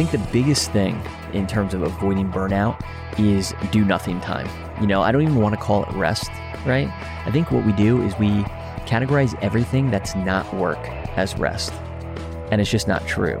think the biggest thing in terms of avoiding burnout is do nothing time. You know, I don't even want to call it rest, right? I think what we do is we categorize everything that's not work as rest. And it's just not true.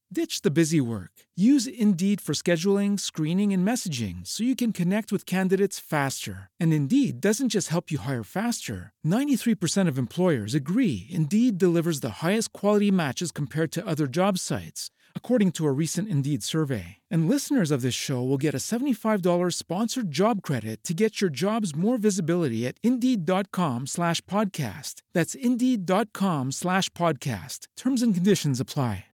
Ditch the busy work. Use Indeed for scheduling, screening, and messaging so you can connect with candidates faster. And Indeed doesn't just help you hire faster. 93% of employers agree Indeed delivers the highest quality matches compared to other job sites, according to a recent Indeed survey. And listeners of this show will get a $75 sponsored job credit to get your jobs more visibility at Indeed.com slash podcast. That's Indeed.com slash podcast. Terms and conditions apply.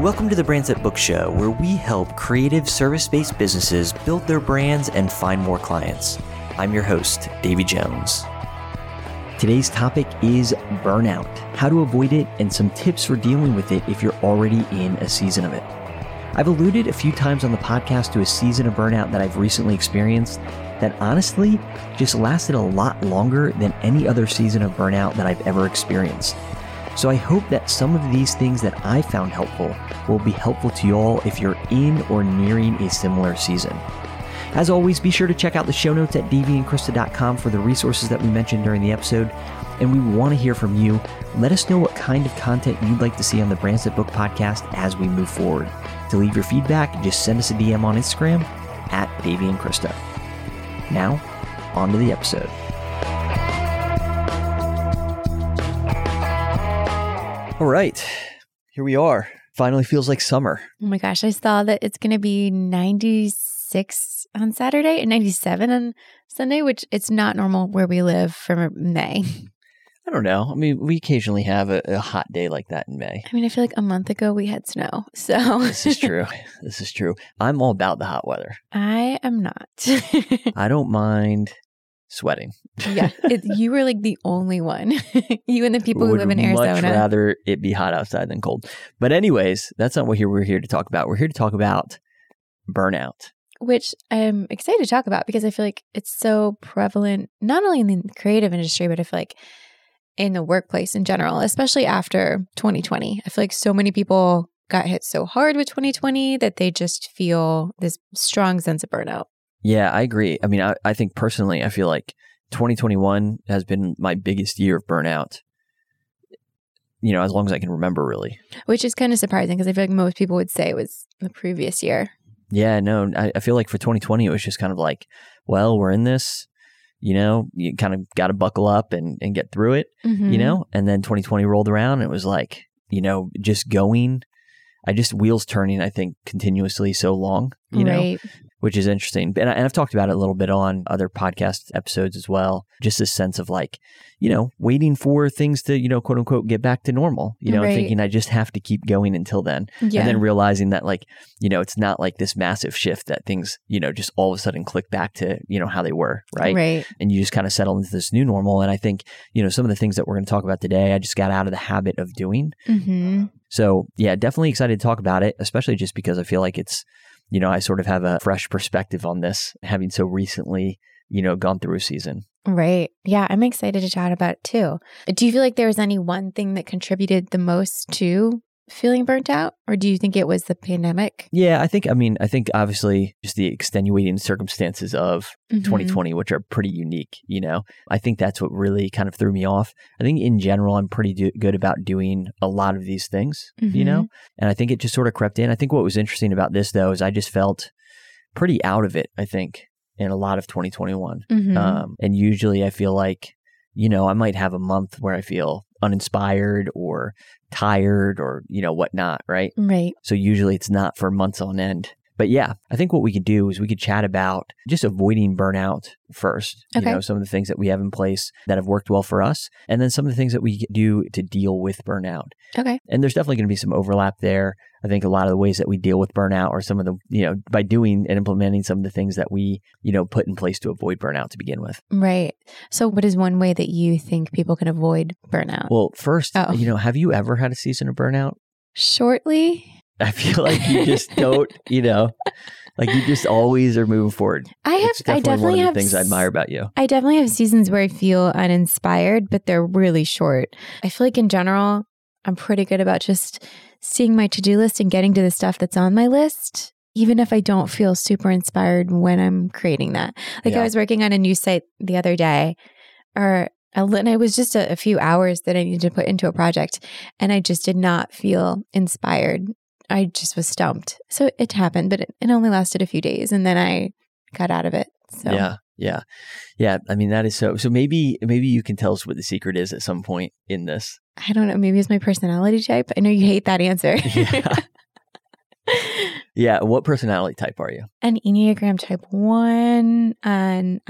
Welcome to the Brands Book Show, where we help creative service based businesses build their brands and find more clients. I'm your host, Davey Jones. Today's topic is burnout, how to avoid it, and some tips for dealing with it if you're already in a season of it. I've alluded a few times on the podcast to a season of burnout that I've recently experienced that honestly just lasted a lot longer than any other season of burnout that I've ever experienced. So I hope that some of these things that I found helpful will be helpful to you all if you're in or nearing a similar season. As always, be sure to check out the show notes at daveyandkrista.com for the resources that we mentioned during the episode. And we want to hear from you. Let us know what kind of content you'd like to see on the Brands That Book podcast as we move forward. To leave your feedback, just send us a DM on Instagram at Krista. Now, on to the episode. All right, here we are. Finally feels like summer. Oh my gosh, I saw that it's going to be 96 on Saturday and 97 on Sunday, which it's not normal where we live for May. I don't know. I mean, we occasionally have a, a hot day like that in May. I mean, I feel like a month ago we had snow. So This is true. this is true. I'm all about the hot weather. I am not. I don't mind sweating. yeah, it, you were like the only one. you and the people who live in Arizona. Much rather it be hot outside than cold. But anyways, that's not what here we're here to talk about. We're here to talk about burnout. Which I'm excited to talk about because I feel like it's so prevalent, not only in the creative industry, but I feel like in the workplace in general, especially after 2020. I feel like so many people got hit so hard with 2020 that they just feel this strong sense of burnout. Yeah, I agree. I mean, I, I think personally, I feel like 2021 has been my biggest year of burnout. You know, as long as I can remember, really. Which is kind of surprising because I feel like most people would say it was the previous year. Yeah, no, I, I feel like for 2020, it was just kind of like, well, we're in this. You know, you kind of got to buckle up and, and get through it. Mhm. You know, and then 2020 rolled around. And it was like, you know, just going. I just wheels turning. I think continuously so long. You know, right. Which is interesting. And, I, and I've talked about it a little bit on other podcast episodes as well. Just this sense of like, you know, waiting for things to, you know, quote unquote, get back to normal, you know, Right. thinking I just have to keep going until then. Yeah. And then realizing that, like, you know, it's not like this massive shift that things, you know, just all of a sudden click back to, you know, how they were. Right. Right. And you just kind of settle into this new normal. And I think, you know, some of the things that we're going to talk about today, I just got out of the habit of doing. hmm So yeah, definitely excited to talk about it, especially just because I feel like it's, you know, I sort of have a fresh perspective on this, having so recently, you know, gone through a season. Right. Yeah, I'm excited to chat about it too. Do you feel like there was any one thing that contributed the most to feeling burnt out? Or do you think it was the pandemic? Yeah, I think, I mean, I think obviously just the extenuating circumstances of Mhm. 2020, which are pretty unique, you know, I think that's what really kind of threw me off. I think in general, I'm pretty do- good about doing a lot of these things, you know, and I think it just sort of crept in. I think what was interesting about this though is I just felt pretty out of it, I think, in a lot of 2021. Mhm. Um, and usually I feel like, you know, I might have a month where I feel uninspired or tired or, you know, whatnot, right? right. So usually it's not for months on end. But yeah, I think what we could do is we could chat about just avoiding burnout first. Okay. You know, some of the things that we have in place that have worked well for us, and then some of the things that we do to deal with burnout. Okay. And there's definitely going to be some overlap there. I think a lot of the ways that we deal with burnout are some of the, you know, by doing and implementing some of the things that we, you know, put in place to avoid burnout to begin with. Right. So, what is one way that you think people can avoid burnout? Well, first, Oh. you know, have you ever had a season of burnout? Shortly, I feel like you just don't, you know, like you just always are moving forward. I have. It's I definitely, definitely one of have the things I admire about you. I definitely have seasons where I feel uninspired, but they're really short. I feel like in general, I'm pretty good about just seeing my to do list and getting to the stuff that's on my list, even if I don't feel super inspired when I'm creating that. Like Yeah. I was working on a new site the other day, or uh, li- and it was just a, a few hours that I needed to put into a project, and I just did not feel inspired. I just was stumped. So it happened, but it, it only lasted a few days, and then I got out of it. So Yeah. Yeah. Yeah. I mean, that is so. So maybe, maybe you can tell us what the secret is at some point in this. I don't know. Maybe it's my personality type. I know you hate that answer. Yeah. Yeah. What personality type are you? An Enneagram type one, an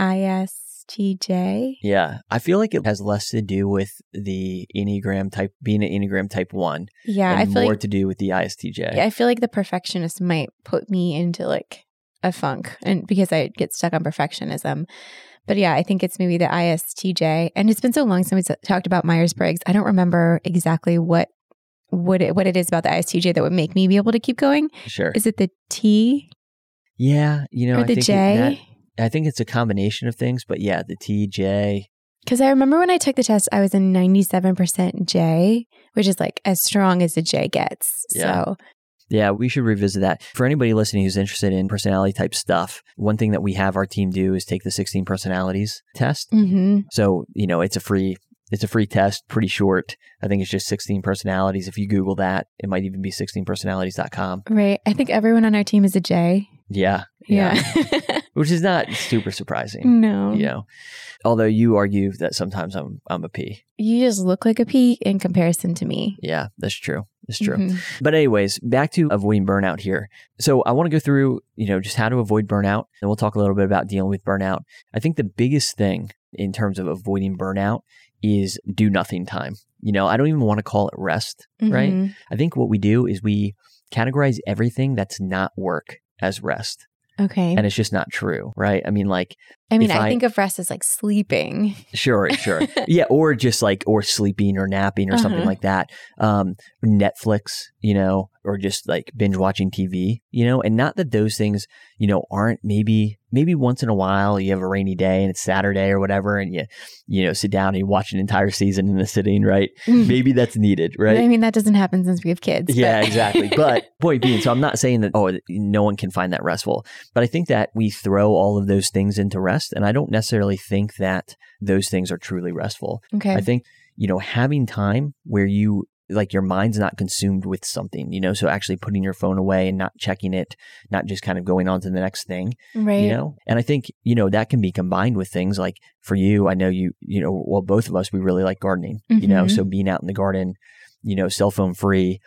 ISTJ. Yeah. I feel like it has less to do with the Enneagram type, being an Enneagram type one, Yeah, I and feel more like to do with the ISTJ. Yeah, I feel like the perfectionist might put me into like a funk, and because I get stuck on perfectionism. But yeah, I think it's maybe the ISTJ, and it's been so long since we talked about Myers Briggs. I don't remember exactly what what it, what it is about the ISTJ that would make me be able to keep going. Sure. Is it the T yeah. You know, or I the think it- J? that- I think it's a combination of things, but yeah, the TJ. Because I remember when I took the test, I was a 97% J, which is like as strong as a J gets. Yeah. So, Yeah, we should revisit that. For anybody listening who's interested in personality type stuff, one thing that we have our team do is take the 16 personalities test. hmm So, you know, it's a free it's a free test, pretty short. I think it's just 16 personalities. If you Google that, it might even be 16personalities.com. right. I think everyone on our team is a J. Yeah. Yeah. Which is not super surprising. no. You know. Although you argue that sometimes I'm I'm a P. You just look like a P in comparison to me. Yeah, that's true. That's true. Mhm. But anyways, back to avoiding burnout here. So I want to go through, you know, just how to avoid burnout, and we'll talk a little bit about dealing with burnout. I think the biggest thing in terms of avoiding burnout is do nothing time. You know, I don't even want to call it rest, right? Mhm. I think what we do is we categorize everything that's not work as rest. Okay. And it's just not true, right? I mean, like, I mean, I, I- think of rest as like sleeping. sure, sure. yeah, or just like, or sleeping or napping or something Uh-huh. like that. Um, Netflix, you know, or just like binge watching TV, you know, and not that those things, you know, aren't maybe, maybe once in a while you have a rainy day and it's Saturday or whatever, and you, you know, sit down and you watch an entire season in a sitting, right? Mm-hmm. Maybe that's needed, right? I mean, that doesn't happen since we have kids. Yeah, exactly. But point being, so I'm not saying that, oh, no one can find that restful, but I think that we throw all of those things into rest. And I don't necessarily think that those things are truly restful. okay. I think, you know, having time where you, like your mind's not consumed with something, you know, so actually putting your phone away and not checking it, not just kind of going on to the next thing, right. you know? And i think you know that can be combined with things like for you i know you you know well both of us we really like gardening you know? So mm-hmm. being out in the garden you know cell phone free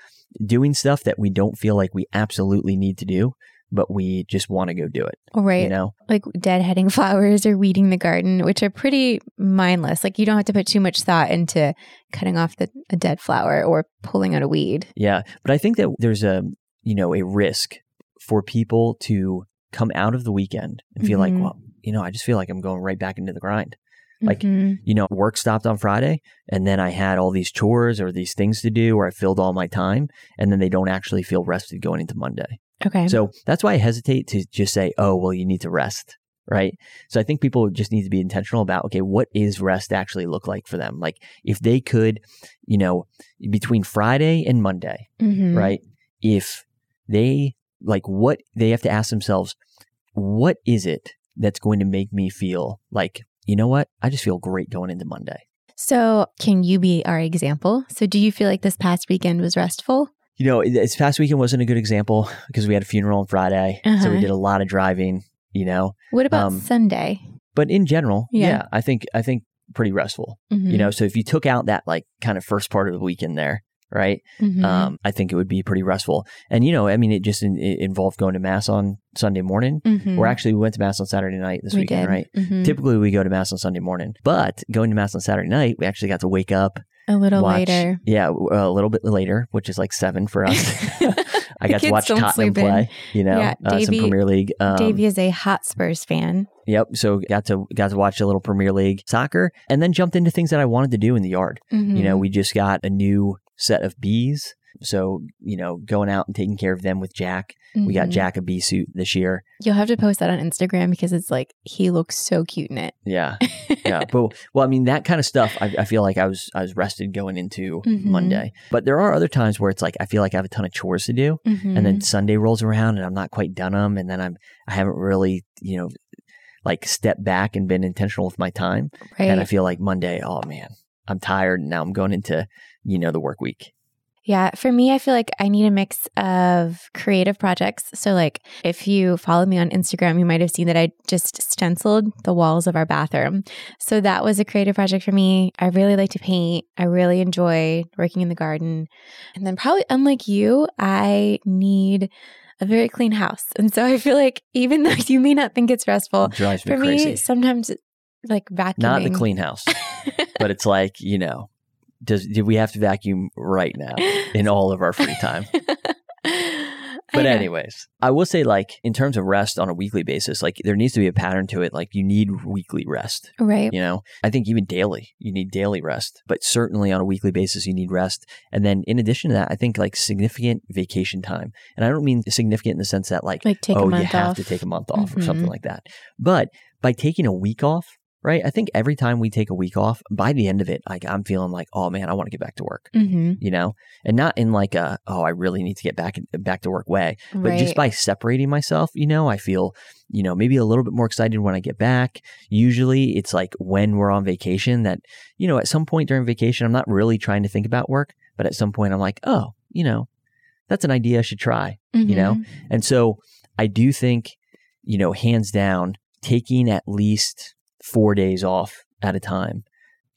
doing stuff that we don't feel like we absolutely need to do but we just want to go do it right. you know like deadheading flowers or weeding the garden, which are pretty mindless. Like you don't have to put too much thought into cutting off the, a dead flower or pulling out a weed. yeah but i think that there's a you know a risk for people to come out of the weekend and feel like Mhm. well you know i just feel like i'm going right back into the grind Like, Mhm. you know, work stopped on Friday and then I had all these chores or these things to do or I filled all my time and then they don't actually feel rested going into Monday. Okay. So that's why I hesitate to just say, oh, well, you need to rest. Right. So I think people just need to be intentional about, okay, what is rest actually look like for them? Like if they could, you know, between Friday and Monday, Mhm. right? If they like what they have to ask themselves, what is it that's going to make me feel like, you know what? I just feel great going into Monday. So, can you be our example? So, do you feel like this past weekend was restful? You know, this past weekend wasn't a good example because we had a funeral on Friday. So we Uh-huh. did a lot of driving, you know. What about Um, Sunday? But in general, Yeah. yeah, I think I think pretty restful. Mhm. You know, so if you took out that like kind of first part of the weekend there, right? Mhm. Um, I think it would be pretty restful. And you know, I mean, it just in, it involved going to mass on Sunday morning. Mhm. Or actually, we went to mass on Saturday night this we weekend, did. right? Mhm. Typically, we go to mass on Sunday morning, but going to mass on Saturday night, we actually got to wake up, a little watch, later. yeah, a little bit later, which is like seven for us. I got to watch Tottenham sleep in. play, you know, Yeah, uh, some Premier League. Um, Davey is a hot Spurs fan. Yep. So got to got to watch a little Premier League soccer, and then jumped into things that I wanted to do in the yard. You know, we just got a new set of bees. So, you know, going out and taking care of them with Jack. We got Mhm. Jack a bee suit this year. You'll have to post that on Instagram because it's like he looks so cute in it. Yeah. Yeah. but well, I mean, that kind of stuff, I, I feel like I was I was rested going into Mhm. Monday. But there are other times where it's like I feel like I have a ton of chores to do. And Mm-hmm. then Sunday rolls around and I'm not quite done them. And then I'm I haven't really, you know, like stepped back and been intentional with my time. right. And I feel like Monday, oh man, I'm tired. And now I'm going into, you know, the work week. Yeah, for me, I feel like I need a mix of creative projects. So, like, if you follow me on Instagram, you might have seen that I just stenciled the walls of our bathroom. So, that was a creative project for me. I really like to paint, I really enjoy working in the garden. And then, probably unlike you, I need a very clean house. And so, I feel like even though you may not think it's stressful, It drives me for crazy. me, sometimes like vacuuming. Not the clean house, but it's like, you know, does did we have to vacuum right now in all of our free time? But anyways, I will say like in terms of rest on a weekly basis, like there needs to be a pattern to it. Like you need weekly rest. right. You know, I think even daily, you need daily rest, but certainly on a weekly basis, you need rest. And then in addition to that, I think like significant vacation time. And I don't mean significant in the sense that like, Like oh, a month you have off. to take a month off or something Mhm. like that. But by taking a week off, right? I think every time we take a week off, by the end of it, like I'm feeling like, oh man, I want to get back to work. hmm You know, and not in like a oh I really need to get back back to work way, but Right. just by separating myself, you know, I feel you know maybe a little bit more excited when I get back. Usually, it's like when we're on vacation that you know at some point during vacation, I'm not really trying to think about work, but at some point, I'm like, oh, you know, that's an idea I should try. you know? Mhm. And so I do think, you know, hands down, taking at least four days off at a time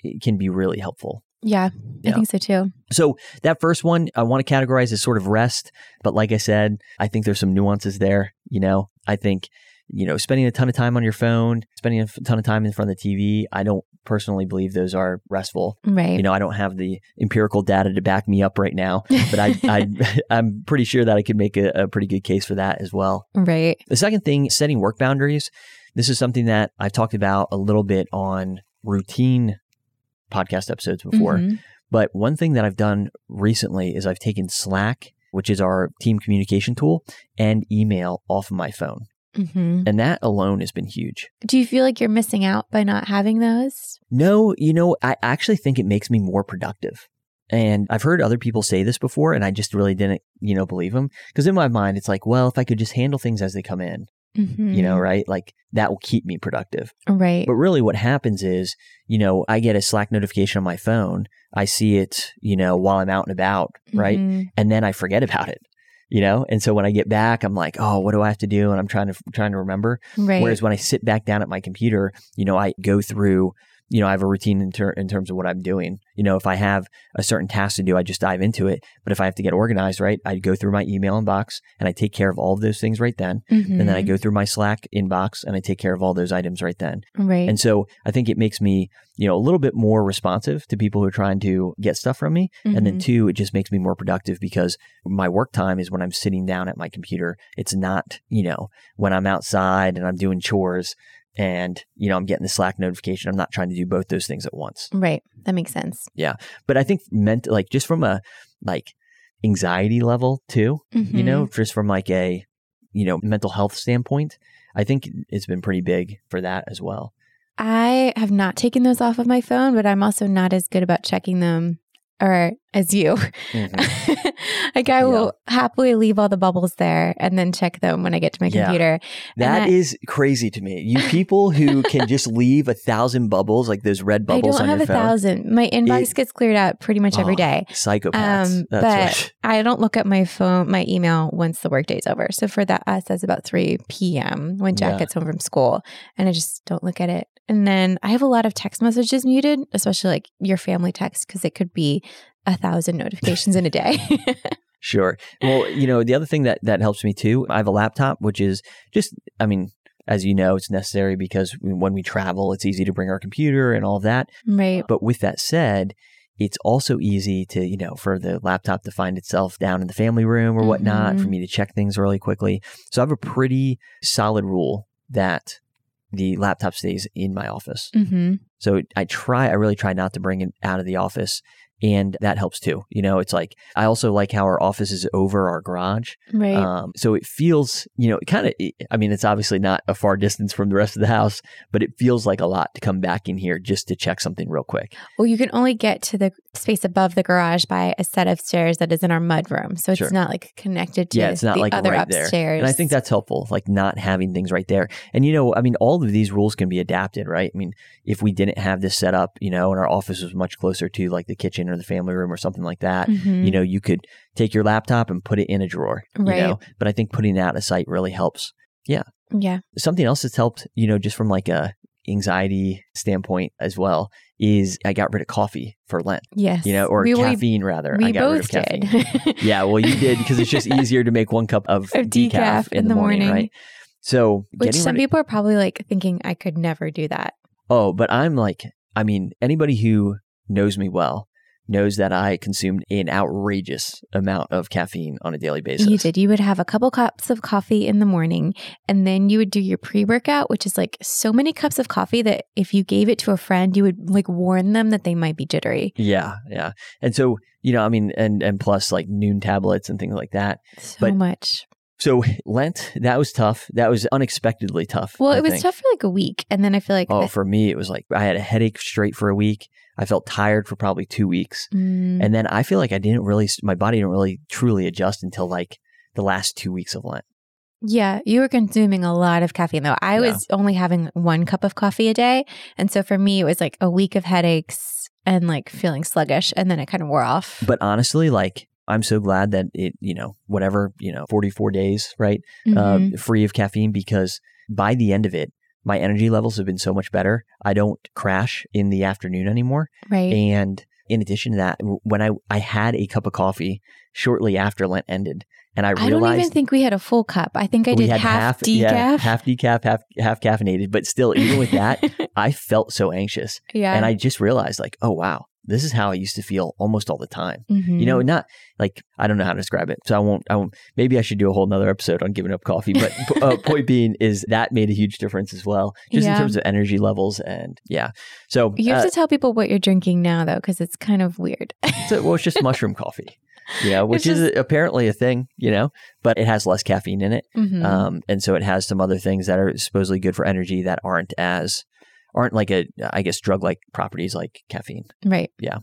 it can be really helpful. Yeah, Yeah. I think so too. So that first one I want to categorize as sort of rest, but like I said, I think there's some nuances there. You know, I think you know spending a ton of time on your phone, spending a ton of time in front of the TV. I don't personally believe those are restful. Right. You know, I don't have the empirical data to back me up right now, but I, I I'm pretty sure that I could make a, a pretty good case for that as well. right. The second thing, setting work boundaries. This is something that I've talked about a little bit on routine podcast episodes before. Mhm. But one thing that I've done recently is I've taken Slack, which is our team communication tool, and email off of my phone. Mhm. And that alone has been huge. Do you feel like you're missing out by not having those? No, you know, I actually think it makes me more productive. And I've heard other people say this before, and I just really didn't, you know, believe them. Because in my mind, it's like, well, if I could just handle things as they come in, Mhm. you know, right? Like that will keep me productive. Right. But really, what happens is, you know, I get a Slack notification on my phone. I see it, you know, while I'm out and about, right? Mhm. And then I forget about it, you know. And so when I get back, I'm like, oh, what do I have to do? And I'm trying to trying to remember. Right. Whereas when I sit back down at my computer, you know, I go through. You know, I have a routine in, ter- in terms of what I'm doing. You know, if I have a certain task to do, I just dive into it. But if I have to get organized, right, I go through my email inbox and I take care of all of those things right then. And then I Mhm. go through my Slack inbox and I take care of all those items right then. Right. And so I think it makes me, you know, a little bit more responsive to people who are trying to get stuff from me. And then Mhm. two, it just makes me more productive because my work time is when I'm sitting down at my computer. It's not, you know, when I'm outside and I'm doing chores and, you know, I'm getting the Slack notification. I'm not trying to do both those things at once. Right. That makes sense. Yeah. But I think meant like just from a like anxiety level too, you Mhm. know, just from like a, you know, mental health standpoint, I think it's been pretty big for that as well. I have not taken those off of my phone, but I'm also not as good about checking them or as you. Mhm. like I will happily leave all the bubbles there and then check them when I get to my Yeah. computer. That that- is crazy to me. You people who can just leave a thousand bubbles, like those red bubbles. I don't on have a phone. thousand. My inbox It- gets cleared out pretty much every Oh, day. Psychopaths. Um, That's but right. I don't look at my phone, my email once the workday's over. So for that, us, that's about 3 p.m. when Jack Yeah. gets home from school. And I just don't look at it. And then I have a lot of text messages muted, especially like your family text, because it could be a thousand notifications in a day. Sure. Well, you know, the other thing that that helps me too, I have a laptop, which is just, I mean, as you know, it's necessary because when we travel, it's easy to bring our computer and all that. right. But with that said, it's also easy to, you know, for the laptop to find itself down in the family room or whatnot, for Mhm. me to check things really quickly. So I have a pretty solid rule that the laptop stays in my office. hmm So I try, I really try not to bring it out of the office. And that helps too. You know, it's like, I also like how our office is over our garage. Right. Um, so it feels, you know, kind of, I mean, it's obviously not a far distance from the rest of the house, but it feels like a lot to come back in here just to check something real quick. well, you can only get to the space above the garage by a set of stairs that is in our mud room. So it's Sure. not like connected to Yeah, it's not the like other right there. upstairs. And I think that's helpful, like not having things right there. And, you know, I mean, all of these rules can be adapted, right? I mean, if we didn't have this set up, you know, and our office was much closer to like the kitchen or the family room or something like that, Mhm. you know, you could take your laptop and put it in a drawer, Right. you know, but I think putting it out of sight really helps. yeah. Yeah. Something else that's helped, you know, just from like a anxiety standpoint as well, is I got rid of coffee for Lent, Yes. you know, or we, we- caffeine rather. We, I got rid both of caffeine. did. yeah, well, you did because it's just easier to make one cup of, Of decaf, in, the morning, right? So, Which some people are probably like thinking I could never do that. oh, but I'm like, I mean, anybody who knows me well knows that I consumed an outrageous amount of caffeine on a daily basis. You did. You would have a couple cups of coffee in the morning, and then you would do your pre workout, which is like so many cups of coffee that if you gave it to a friend, you would like warn them that they might be jittery. Yeah, yeah. And so, you know, I mean, and and plus like Nuun tablets and things like that. So But- much. So Lent, that was tough. That was unexpectedly tough. Well, I it was think. tough for like a week, and then I feel like Oh, the- for me, it was like I had a headache straight for a week. I felt tired for probably two weeks, Mm, and then I feel like I didn't really, my body didn't really truly adjust until like the last two weeks of Lent. yeah, you were consuming a lot of caffeine though. I Yeah. was only having one cup of coffee a day, and so for me, it was like a week of headaches and like feeling sluggish, and then it kind of wore off. But honestly, like I'm so glad that it, you know, whatever, you know, 44 days, right, Mhm. uh, free of caffeine, because by the end of it, my energy levels have been so much better. I don't crash in the afternoon anymore. right. And in addition to that, when I, I had a cup of coffee shortly after Lent ended, and I I realized I don't even think we had a full cup. I think I did had half, decaf. yeah, half decaf, half half caffeinated. But still, even with that, I felt so anxious, yeah. and I just realized like, oh wow, this is how I used to feel almost all the time. Mhm. You know, not like I don't know how to describe it, so I won't. I won't. Maybe I should do a whole nother episode on giving up coffee. But uh, point being is that made a huge difference as well, just Yeah. in terms of energy levels and yeah. So you have uh, to tell people what you're drinking now, though, because it's kind of weird. So, well, it's just mushroom coffee, Yeah, which It's is apparently a thing, you know, but it has less caffeine in it. Mhm. Um, and so it has some other things that are supposedly good for energy that aren't as, aren't like a, I guess, drug like properties like caffeine. right. Yeah.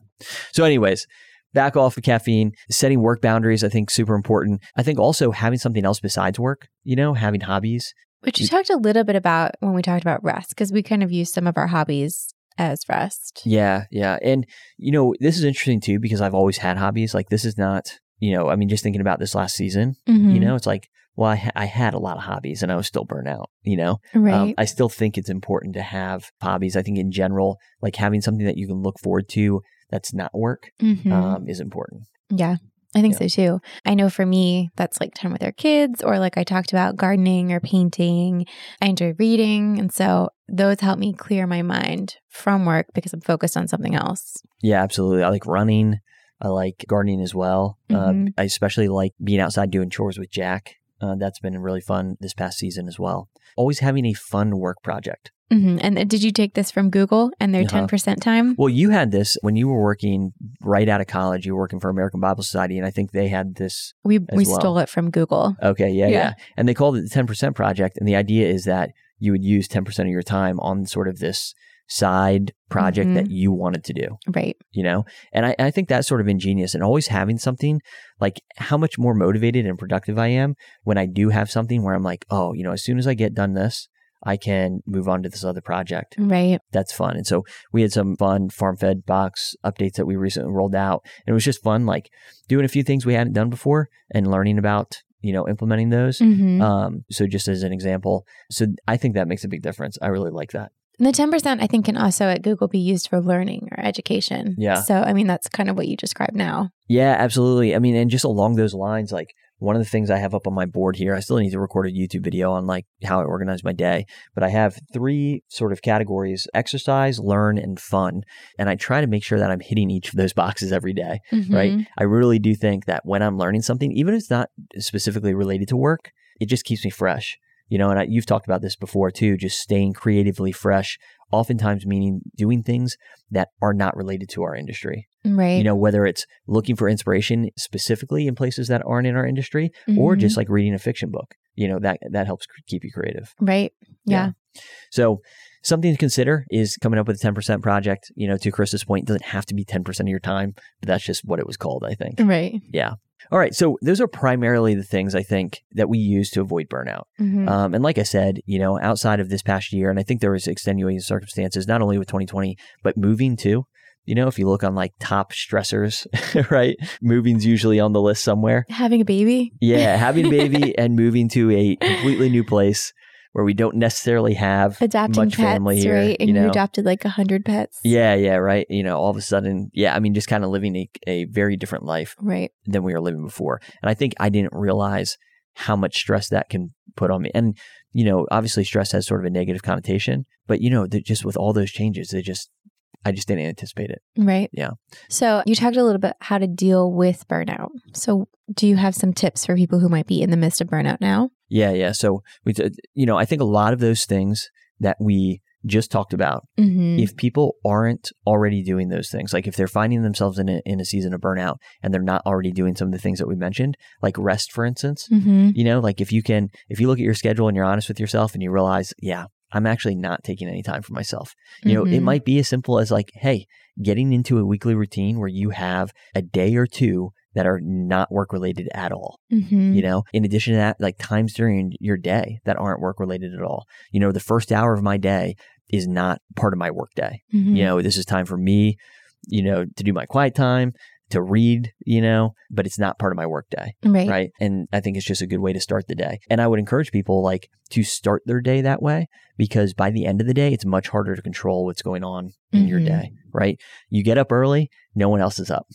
So, anyways, back off of caffeine, setting work boundaries, I think super important. I think also having something else besides work, you know, having hobbies. Which you talked a little bit about when we talked about rest, because we kind of use some of our hobbies as rest. Yeah. Yeah. And, you know, this is interesting too because I've always had hobbies. Like, this is not, you know, I mean, just thinking about this last season, Mhm. you know it's like well I, ha- I had a lot of hobbies and i was still burnt out you know right? um, i still think it's important to have hobbies i think in general like having something that you can look forward to that's not work Mhm. um, is important yeah. I think yeah. so too. I know for me, that's like time with our kids, or like I talked about gardening or painting. I enjoy reading. And so those help me clear my mind from work because I'm focused on something else. yeah absolutely i like running i like gardening as well um, Mhm. i especially like being outside doing chores with jack uh, that's been really fun this past season as well always having a fun work project hmm And uh, did you take this from Google and their Uh-huh. 10% time? well you had this when you were working right out of college you were working for american bible society and i think they had this We, we well. stole it from Google. Okay, yeah, Yeah. yeah, And they called it the 10% project. And the idea is that you would use 10% of your time on sort of this side project Mhm. that you wanted to do, Right. you know? And I, I think that's sort of ingenious and always having something like how much more motivated and productive I am when I do have something where I'm like, oh, you know, as soon as I get done this, I can move on to this other project. Right. That's fun. And so we had some fun farm fed box updates that we recently rolled out. And it was just fun, like doing a few things we hadn't done before and learning about, you know, implementing those. hmm Um, so just as an example, so I think that makes a big difference. I really like that. And the 10% I think can also at Google be used for learning or education. Yeah. So, I mean, that's kind of what you described now. Yeah, absolutely. I mean, and just along those lines, like one of the things I have up on my board here, I still need to record a YouTube video on like how I organize my day, but I have three sort of categories exercise, learn, and fun. And I try to make sure that I'm hitting each of those boxes every day, right? Mhm. I really do think that when I'm learning something, even if it's not specifically related to work, it just keeps me fresh. You know, and I, you've talked about this before too, just staying creatively fresh, oftentimes meaning doing things that are not related to our industry Right. you know whether it's looking for inspiration specifically in places that aren't in our industry or Mhm. just like reading a fiction book you know that that helps keep you creative Right. Yeah. so something to consider is coming up with a 10% project you know to Krista's point it doesn't have to be 10% of your time but that's just what it was called i think Right. yeah all right so those are primarily the things i think that we use to avoid burnout Mhm. um, and like I said, you know, outside of this past year, and I think there was extenuating circumstances, not only with 2020, but moving too. You know, if you look on like top stressors, right? Moving's usually on the list somewhere. Having a baby. Yeah, having a baby and moving to a completely new place where we don't necessarily have Adopting much pets, family here. right? And you you, adopted like a hundred pets. yeah, yeah, right. You know, all of a sudden, yeah, I mean, just kind of living a, a very different life Right. than we were living before. And I think I didn't realize how much stress that can put on me. And, you know, obviously stress has sort of a negative connotation, but, you know, that just with all those changes, it just, I just didn't anticipate it. Right. Yeah. So you talked a little bit how to deal with burnout. So do you have some tips for people who might be in the midst of burnout now? Yeah. Yeah. So we, you know, I think a lot of those things that we just talked about, Mm-hmm. if people aren't already doing those things, like if they're finding themselves in a, in a season of burnout and they're not already doing some of the things that we mentioned, like rest, for instance, mm-hmm. You know, like if you can, if you look at your schedule and you're honest with yourself and you realize, yeah, I'm actually not taking any time for myself. You know, it Mhm. might be as simple as like, hey, getting into a weekly routine where you have a day or two that are not work related at all. Mm-hmm. You know, in addition to that, like times during your day that aren't work related at all. You know, the first hour of my day is not part of my work day. Mhm. You know, this is time for me, you know, to do my quiet time, to read, you know, but it's not part of my work day right. right? And I think it's just a good way to start the day. And I would encourage people like to start their day that way because by the end of the day, it's much harder to control what's going on in your Mhm. day, right? You get up early, no one else is up.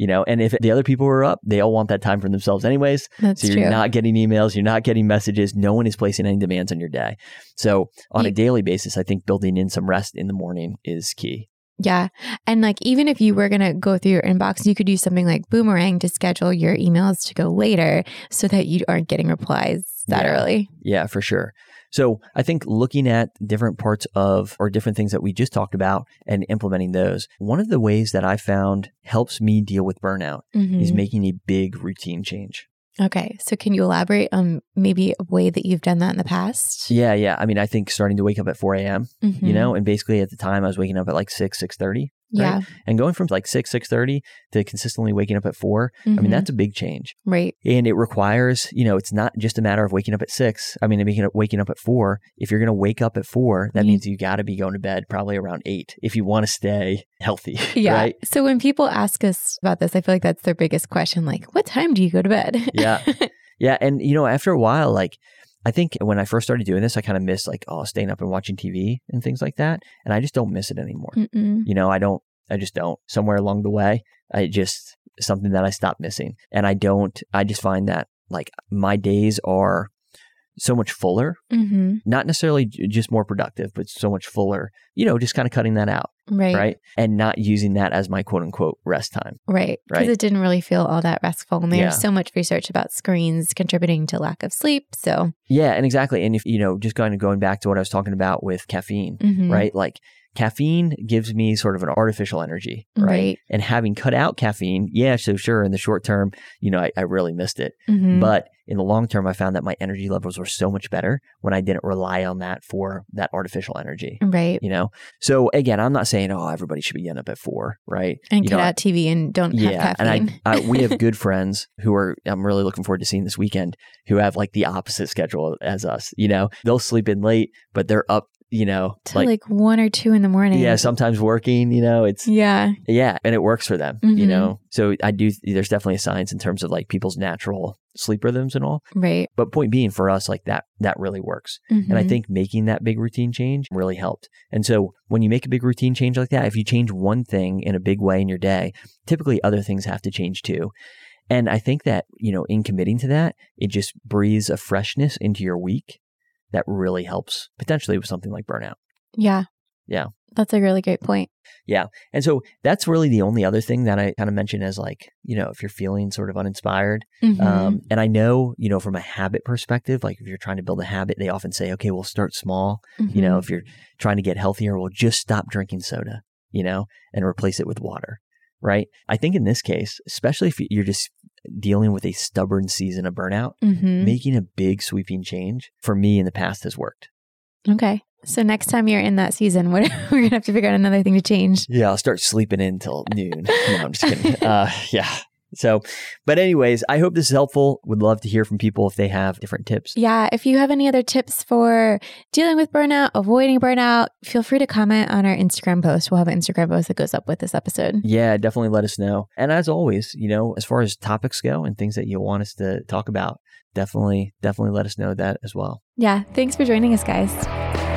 You know, and if the other people are up, they all want that time for themselves anyways. That's so you're true. not getting emails, you're not getting messages, no one is placing any demands on your day. So on a daily basis, I think building in some rest in the morning is key. Yeah. And like, even if you were going to go through your inbox, you could use something like Boomerang to schedule your emails to go later so that you aren't getting replies that Yeah. early. Yeah, for sure. So I think looking at different parts of or different things that we just talked about and implementing those, one of the ways that I found helps me deal with burnout is Mhm. making a big routine change. Okay. So, can you elaborate on maybe a way that you've done that in the past? Yeah, yeah. I mean, I think starting to wake up at 4 a.m., you Mhm. know, and basically at the time I was waking up at like 6, 6.30. Yeah. And going from like 6, 6.30 to consistently waking up at 4, I mean, that's a big change. right. And it requires, you know, it's not just a matter of waking up at six. I mean, waking up, waking up at four. If you're going to wake up at four, that Mhm. means you got to be going to bed probably around eight if you want to stay healthy. Yeah. Right. So, when people ask us about this, I feel like that's their biggest question like, what time do you go to bed? Yeah. Yeah. And, you know, after a while, like, I think when I first started doing this, I kind of missed like, oh, staying up and watching TV and things like that. And I just don't miss it anymore. Mm-mm. You know, I don't, I just don't. Somewhere along the way, I just, something that I stopped missing. And I don't, I just find that like my days are so much fuller Mm-hmm. not necessarily just more productive, but so much fuller, you know, just kind of cutting that out, Right. right? And not using that as my quote unquote rest time. Right. Because Right. it didn't really feel all that restful. And there's Yeah. so much research about screens contributing to lack of sleep. So, Yeah, and exactly. And if, you know, just kind of going back to what I was talking about with caffeine, mhm. right? Like caffeine gives me sort of an artificial energy, right? Right. And having cut out caffeine, yeah, so sure, in the short term, you know, I, I really missed it. Mhm. But in the long term, I found that my energy levels were so much better when I didn't rely on that for that artificial energy. right. You know, so again, I'm not saying oh everybody should be getting up at four, right? And You cut know, out TV and don't have yeah, caffeine. and I, I we have good friends who are I'm really looking forward to seeing this weekend who have like the opposite schedule as us. You know, they'll sleep in late, but they're up you know, Till like, one or two in the morning. yeah, sometimes working, you know, it's Yeah. yeah, and it works for them, you Mhm. know. So I do there's definitely a science in terms of like people's natural sleep rhythms and all. Right. But point being for us like that that really works. And I Mhm. think making that big routine change really helped. And so when you make a big routine change like that, if you change one thing in a big way in your day, typically other things have to change too. And I think that, you know, in committing to that, it just breathes a freshness into your week that really helps potentially with something like burnout. Yeah. Yeah. That's a really great point. Yeah. And so that's really the only other thing that I kind of mention as like, you know, if you're feeling sort of uninspired. Mhm. Um, and I know, you know, from a habit perspective, like if you're trying to build a habit, they often say, okay, we'll start small. You know, Mhm. if you're trying to get healthier, well, just stop drinking soda, you know, and replace it with water. Right. I think in this case, especially if you're just dealing with a stubborn season of burnout, Mhm. making a big sweeping change for me in the past has worked. Okay. So next time you're in that season, what we're gonna have to figure out another thing to change. Yeah. I'll start sleeping in till noon. No, I'm just kidding. Uh, yeah. So, but anyways, I hope this is helpful. Would love to hear from people if they have different tips. Yeah. If you have any other tips for dealing with burnout, avoiding burnout, feel free to comment on our Instagram post. We'll have an Instagram post that goes up with this episode. Yeah, definitely let us know. And as always, you know, as far as topics go and things that you want us to talk about, definitely, definitely let us know that as well. Yeah. Thanks for joining us, guys.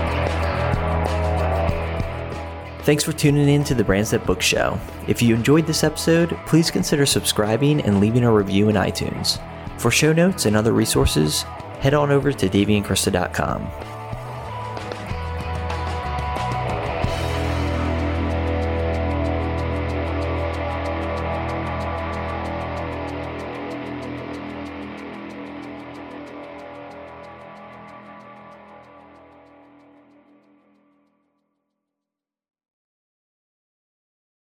Thanks for tuning in to the Brands That Book Show. If you enjoyed this episode, please consider subscribing and leaving a review in iTunes. For show notes and other resources, head on over to daveyandkrista.com.